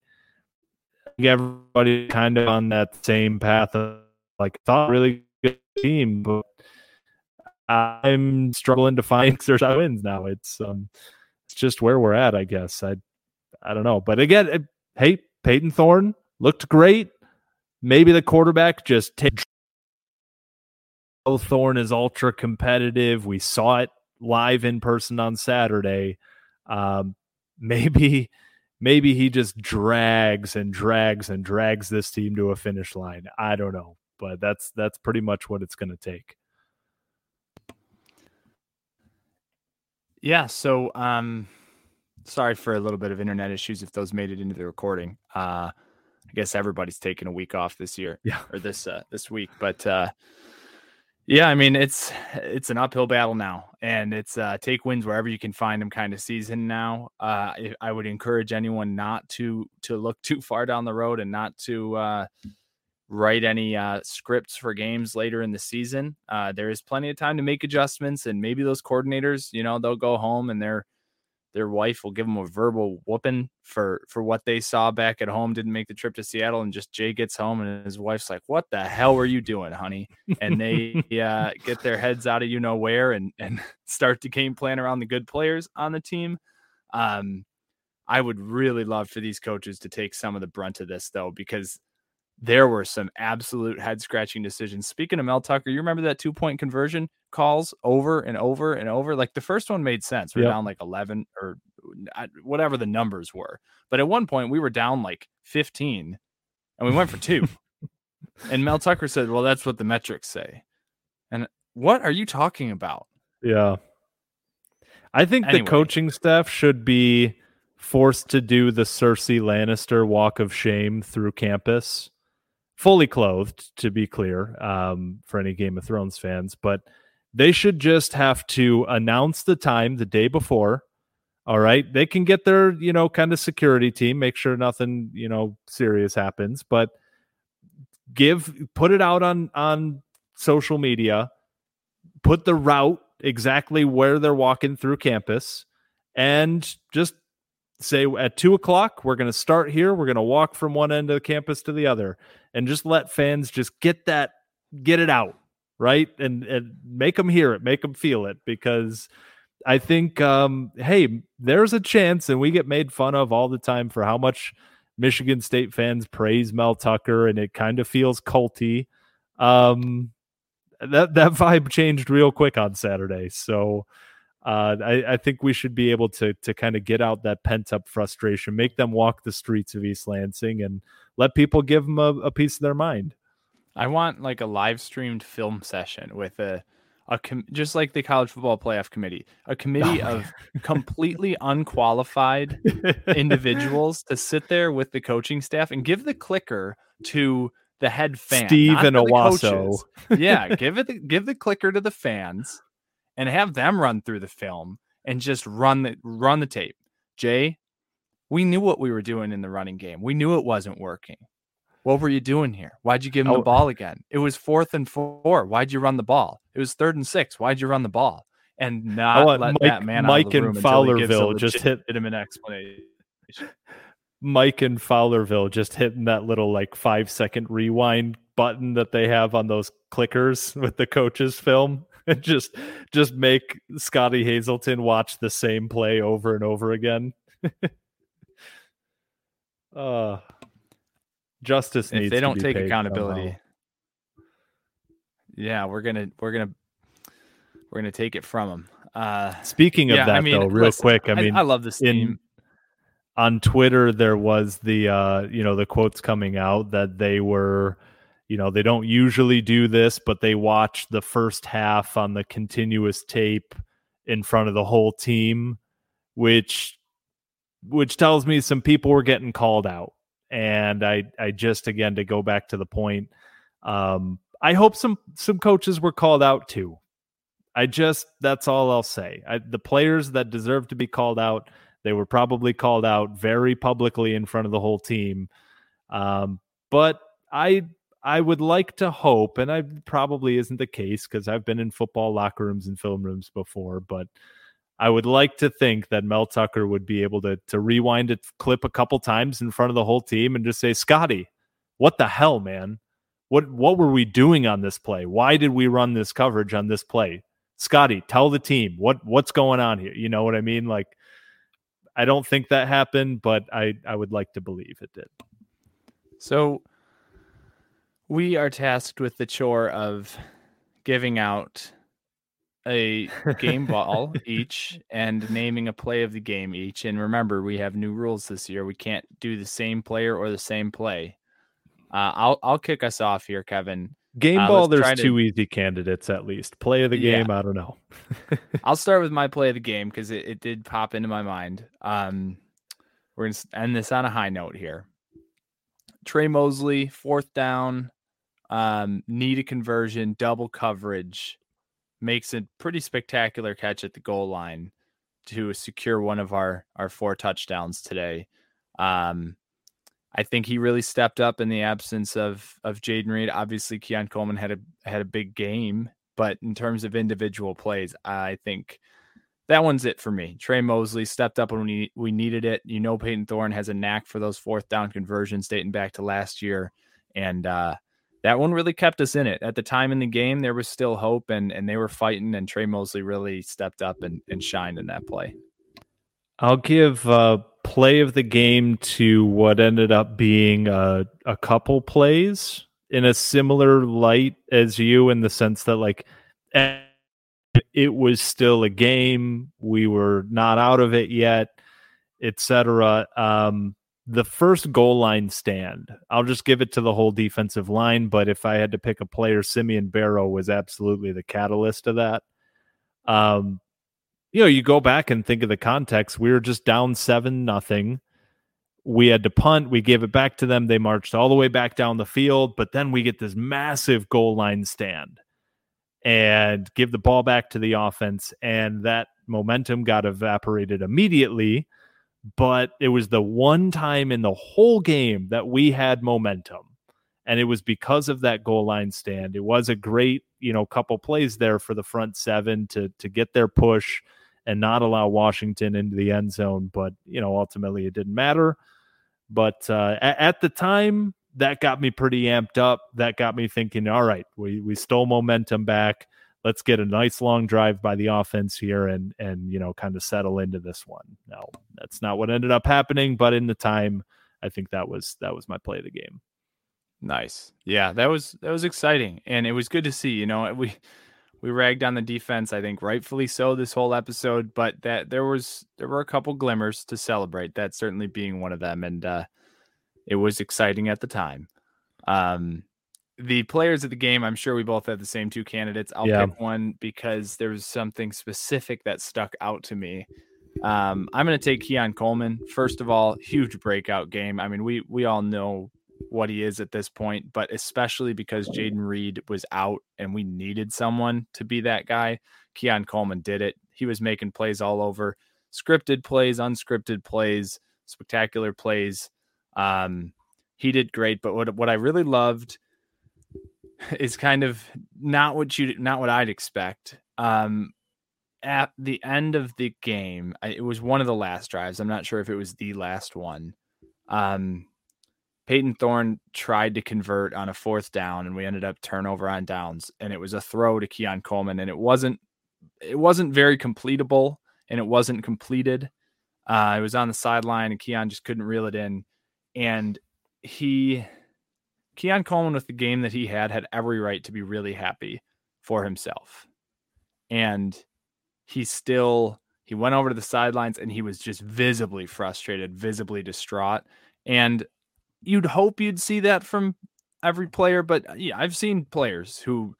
everybody kind of on that same path of like thought really good team, but I'm struggling to find Xerxes wins now. It's um, it's just where we're at, I guess. I I don't know. But again, it, hey, Payton Thorne looked great. Maybe the quarterback just takes Thorne is ultra competitive. We saw it live in person on Saturday. Um, maybe maybe he just drags and drags and drags this team to a finish line. I don't know, but that's that's pretty much what it's going to take. Yeah, so um sorry for a little bit of internet issues if those made it into the recording. Uh I guess everybody's taking a week off this year. Yeah. Or this uh this week, but uh yeah, I mean it's it's an uphill battle now, and it's uh, take wins wherever you can find them kind of season now. Uh, I would encourage anyone not to to look too far down the road and not to uh, write any uh, scripts for games later in the season. Uh, there is plenty of time to make adjustments, and maybe those coordinators, you know, they'll go home and they're their wife will give them a verbal whooping for for what they saw back at home didn't make the trip to seattle and just jay gets home and his wife's like what the hell were you doing honey and they uh, get their heads out of you know where and and start the game plan around the good players on the team um i would really love for these coaches to take some of the brunt of this though because there were some absolute head scratching decisions. Speaking of Mel Tucker, you remember that two point conversion calls over and over and over? Like the first one made sense. We are yep. down like 11 or whatever the numbers were. But at one point, we were down like 15 and we went for two. and Mel Tucker said, Well, that's what the metrics say. And what are you talking about? Yeah. I think anyway. the coaching staff should be forced to do the Cersei Lannister walk of shame through campus fully clothed, to be clear, um, for any Game of Thrones fans, but they should just have to announce the time the day before. All right. They can get their, you know, kind of security team, make sure nothing, you know, serious happens, but give put it out on on social media, put the route exactly where they're walking through campus, and just say at two o'clock, we're going to start here. We're going to walk from one end of the campus to the other and just let fans just get that, get it out, right? And, and make them hear it, make them feel it because I think, um, hey, there's a chance, and we get made fun of all the time for how much Michigan State fans praise Mel Tucker and it kind of feels culty. Um, that, that vibe changed real quick on Saturday. So, uh, I, I, think we should be able to to kind of get out that pent up frustration, make them walk the streets of East Lansing, and let people give them a, a piece of their mind. I want like a live streamed film session with a a com- just like the college football playoff committee, a committee oh, of completely unqualified individuals to sit there with the coaching staff and give the clicker to the head fan, Steve and Owosso. yeah, give it the, give the clicker to the fans and have them run through the film and just run the run the tape. Jay, we knew what we were doing in the running game. We knew it wasn't working. What were you doing here? Why'd you give him oh. the ball again? It was fourth and four. Why'd you run the ball? It was third and six. Why'd you run the ball? And not oh, uh, let Mike, that man Mike and Fowlerville just hit him an explanation. Mike and Fowlerville just hitting that little like five second rewind button that they have on those clickers with the coaches film. and just just make Scottie Hazelton watch the same play over and over again. uh justice if they don't take accountability. Somehow. Yeah, we're gonna we're gonna we're gonna take it from them. Uh, Speaking of yeah, that, I mean, though, real listen, quick, I mean, I, I love this in, team. On Twitter, there was the uh, you know the quotes coming out that they were you know they don't usually do this but they watch the first half on the continuous tape in front of the whole team which which tells me some people were getting called out. And i i just again to go back to the point um i hope some some coaches were called out too. I just that's all i'll say. I, the players that deserve to be called out they were probably called out very publicly in front of the whole team. Um but i I would like to hope, and I probably isn't the case because I've been in football locker rooms and film rooms before, but I would like to think that Mel Tucker would be able to to rewind a clip a couple times in front of the whole team and just say, Scottie, what the hell, man? What what were we doing on this play? Why did we run this coverage on this play? Scottie, tell the team what what's going on here. You know what I mean? Like I don't think that happened, but I I would like to believe it did. So we are tasked with the chore of giving out a game ball each and naming a play of the game each. And remember, we have new rules this year. We can't do the same player or the same play. Uh, I'll I'll kick us off here, Kevin. Game Uh, ball, there's to- two easy candidates at least. Play of the Yeah. game, I don't know. I'll start with my play of the game because it, it did pop into my mind. Um, we're gonna end this on a high note here. Tre Mosley, fourth down, um, need a conversion, double coverage, makes a pretty spectacular catch at the goal line to secure one of our our four touchdowns today. Um, I think he really stepped up in the absence of of Jayden Reed. Obviously, Keon Coleman had a had a big game, but in terms of individual plays, I think that one's it for me. Tre Mosley stepped up when we we needed it. You know, Payton Thorne has a knack for those fourth down conversions dating back to last year, and uh, that one really kept us in it. At the time in the game, there was still hope, and and they were fighting, and Tre Mosley really stepped up and, and shined in that play. I'll give uh, play of the game to what ended up being a, a couple plays in a similar light as you, in the sense that like eh, it was still a game. We were not out of it yet, etc. Um, the first goal line stand, I'll just give it to the whole defensive line. But if I had to pick a player, Simeon Barrow was absolutely the catalyst of that. Um, you know, you go back and think of the context. We were just down seven nothing. We had to punt. We gave it back to them. They marched all the way back down the field, but then we get this massive goal line stand and give the ball back to the offense, and that momentum got evaporated immediately. But it was the one time in the whole game that we had momentum, and it was because of that goal line stand. It was a great, you know, couple plays there for the front seven to to get their push and not allow Washington into the end zone. But you know, ultimately it didn't matter. But uh, at, at the time, that got me pretty amped up. That got me thinking, all right, we we stole momentum back. Let's get a nice long drive by the offense here and and you know kind of settle into this one. Now that's not what ended up happening, but in the time, I think that was that was my play of the game. Nice. Yeah, that was that was exciting and it was good to see, you know, we we ragged on the defense, I think rightfully so this whole episode, but that there was there were a couple glimmers to celebrate, that certainly being one of them and uh it was exciting at the time. Um the players of the game, I'm sure we both had the same two candidates. I'll Yeah. pick one because there was something specific that stuck out to me. Um, I'm going to take Keon Coleman. First of all, huge breakout game. I mean, we we all know what he is at this point, but especially because Jayden Reed was out and we needed someone to be that guy. Keon Coleman did it. He was making plays all over, scripted plays, unscripted plays, spectacular plays. Um, he did great. But what what I really loved is kind of not what you not what I'd expect. Um, at the end of the game, it was one of the last drives. I'm not sure if it was the last one. Um, Payton Thorne tried to convert on a fourth down, and we ended up turnover on downs, and it was a throw to Keon Coleman, and it wasn't it wasn't very completable, and it wasn't completed. Uh, it was on the sideline, and Keon just couldn't reel it in, and he Keon Coleman with the game that he had had every right to be really happy for himself. And he still he went over to the sidelines and he was just visibly frustrated, visibly distraught. And you'd hope you'd see that from every player, but uh, yeah, I've seen players who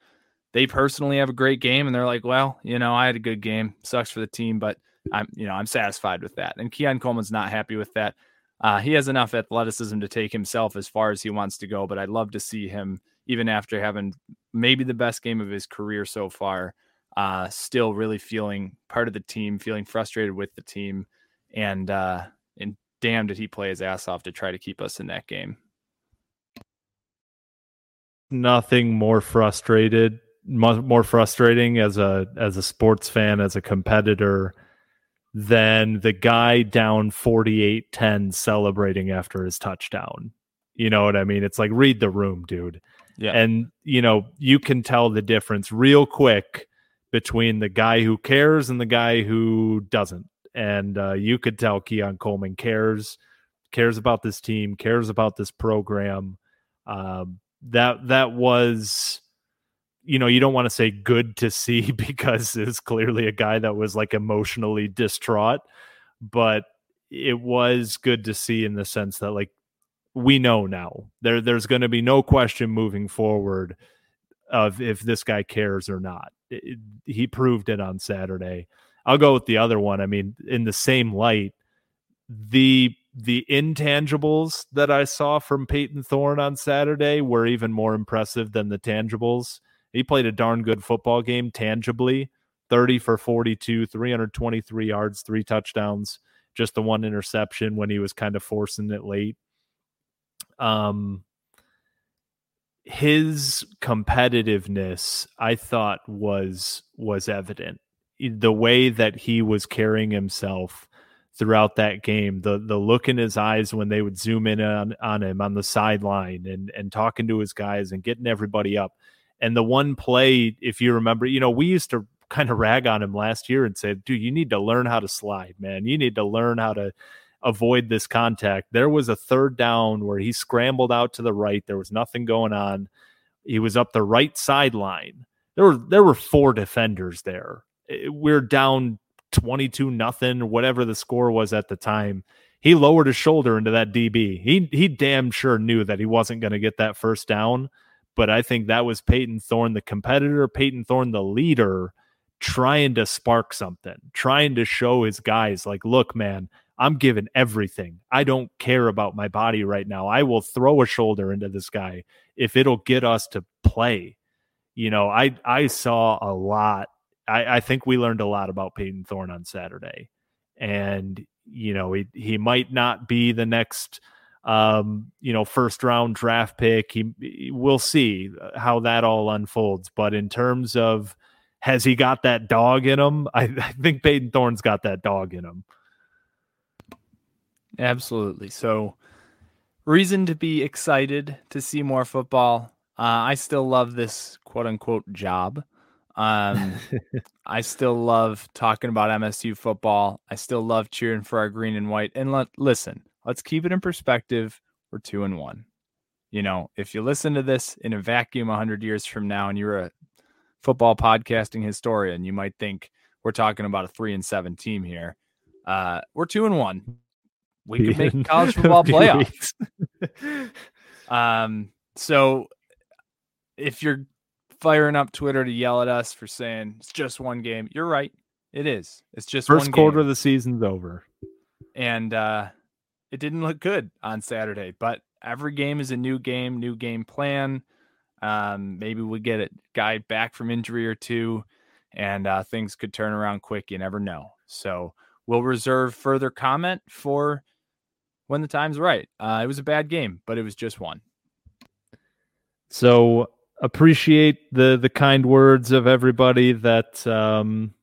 they personally have a great game and they're like, well, you know, I had a good game. Sucks for the team, but I'm, you know, I'm satisfied with that. And Keon Coleman's not happy with that. Uh, he has enough athleticism to take himself as far as he wants to go, but I'd love to see him, even after having maybe the best game of his career so far, uh, still really feeling part of the team, feeling frustrated with the team, and uh, and damn, did he play his ass off to try to keep us in that game. Nothing more frustrated, more frustrating as a as a sports fan, as a competitor, than the guy down 48-10 celebrating after his touchdown. You know what I mean? It's like read the room, dude. Yeah. And you know, you can tell the difference real quick between the guy who cares and the guy who doesn't. and uh, you could tell Keon Coleman cares cares about this team, cares about this program. Um, that that was, you know, you don't want to say good to see because it's clearly a guy that was like emotionally distraught, but it was good to see in the sense that like we know now there there's going to be no question moving forward of if this guy cares or not. It, he proved it on Saturday. I'll go with the other one. I mean, in the same light, the the intangibles that I saw from Payton Thorne on Saturday were even more impressive than the tangibles. He played a darn good football game tangibly 30 for 42, 323 yards, three touchdowns, just the one interception when he was kind of forcing it late. Um, his competitiveness, I thought, was was evident. The way that he was carrying himself throughout that game. The the look in his eyes when they would zoom in on, on him on the sideline and and talking to his guys and getting everybody up. And the one play, if you remember, you know, we used to kind of rag on him last year and say, dude, you need to learn how to slide, man. You need to learn how to avoid this contact. There was a third down where he scrambled out to the right. There was nothing going on. He was up the right sideline. There were there were four defenders there. Eh, we're down 22 nothing, whatever the score was at the time. He lowered his shoulder into that DB. He he damn sure knew that he wasn't going to get that first down, but I think that was Payton Thorne the competitor, Payton Thorne the leader trying to spark something, trying to show his guys like, look, man, I'm giving everything. I don't care about my body right now. I will throw a shoulder into this guy if it'll get us to play. You know, I I saw a lot I, I think we learned a lot about Payton Thorne on Saturday, and you know he he might not be the next um, you know first round draft pick. He we'll see how that all unfolds. But in terms of has he got that dog in him? I, I think Payton Thorne's got that dog in him. Absolutely. So, reason to be excited to see more football. Uh, I still love this quote unquote job. Um, I still love talking about MSU football. I still love cheering for our green and white. And let listen, let's keep it in perspective. We're two and one. You know, if you listen to this in a vacuum 100 years from now and you're a football podcasting historian, you might think we're talking about a three and seven team here. Uh, we're two and one. We could make college football playoffs. um, so if you're firing up Twitter to yell at us for saying it's just one game. You're right. It is. It's just first quarter of the season's over. And uh it didn't look good on Saturday, but every game is a new game, new game plan. Um, maybe we get a guy back from injury or two, and uh, things could turn around quick. You never know. So we'll reserve further comment for when the time's right. Uh, it was a bad game, but it was just one. So appreciate the the kind words of everybody that um,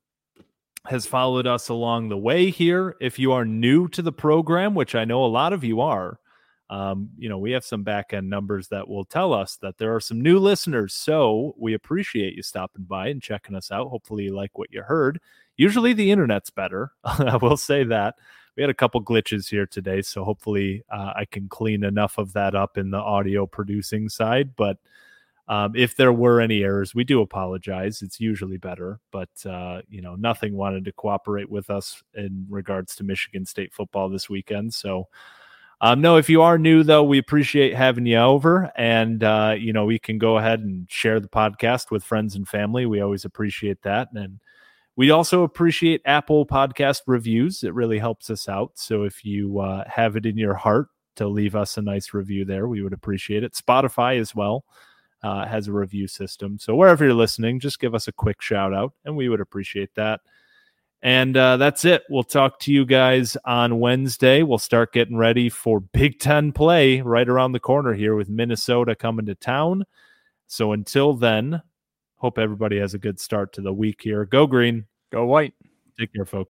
has followed us along the way here. If you are new to the program, which I know a lot of you are, um, you know, we have some back end numbers that will tell us that there are some new listeners. So we appreciate you stopping by and checking us out. Hopefully, you like what you heard. Usually, the internet's better. I will say that. We had a couple glitches here today, so hopefully, uh, I can clean enough of that up in the audio producing side. But um, if there were any errors, we do apologize. It's usually better, but uh, you know, nothing wanted to cooperate with us in regards to Michigan State football this weekend. So, um, no, if you are new though, we appreciate having you over, and uh, you know, we can go ahead and share the podcast with friends and family. We always appreciate that, and we also appreciate Apple Podcast reviews. It really helps us out. So if you uh, have it in your heart to leave us a nice review there, we would appreciate it. Spotify as well uh, has a review system. So wherever you're listening, just give us a quick shout out, and we would appreciate that. And uh, that's it. We'll talk to you guys on Wednesday. We'll start getting ready for Big Ten play right around the corner here with Minnesota coming to town. So until then, hope everybody has a good start to the week here. Go green. Go white. Take care, folks.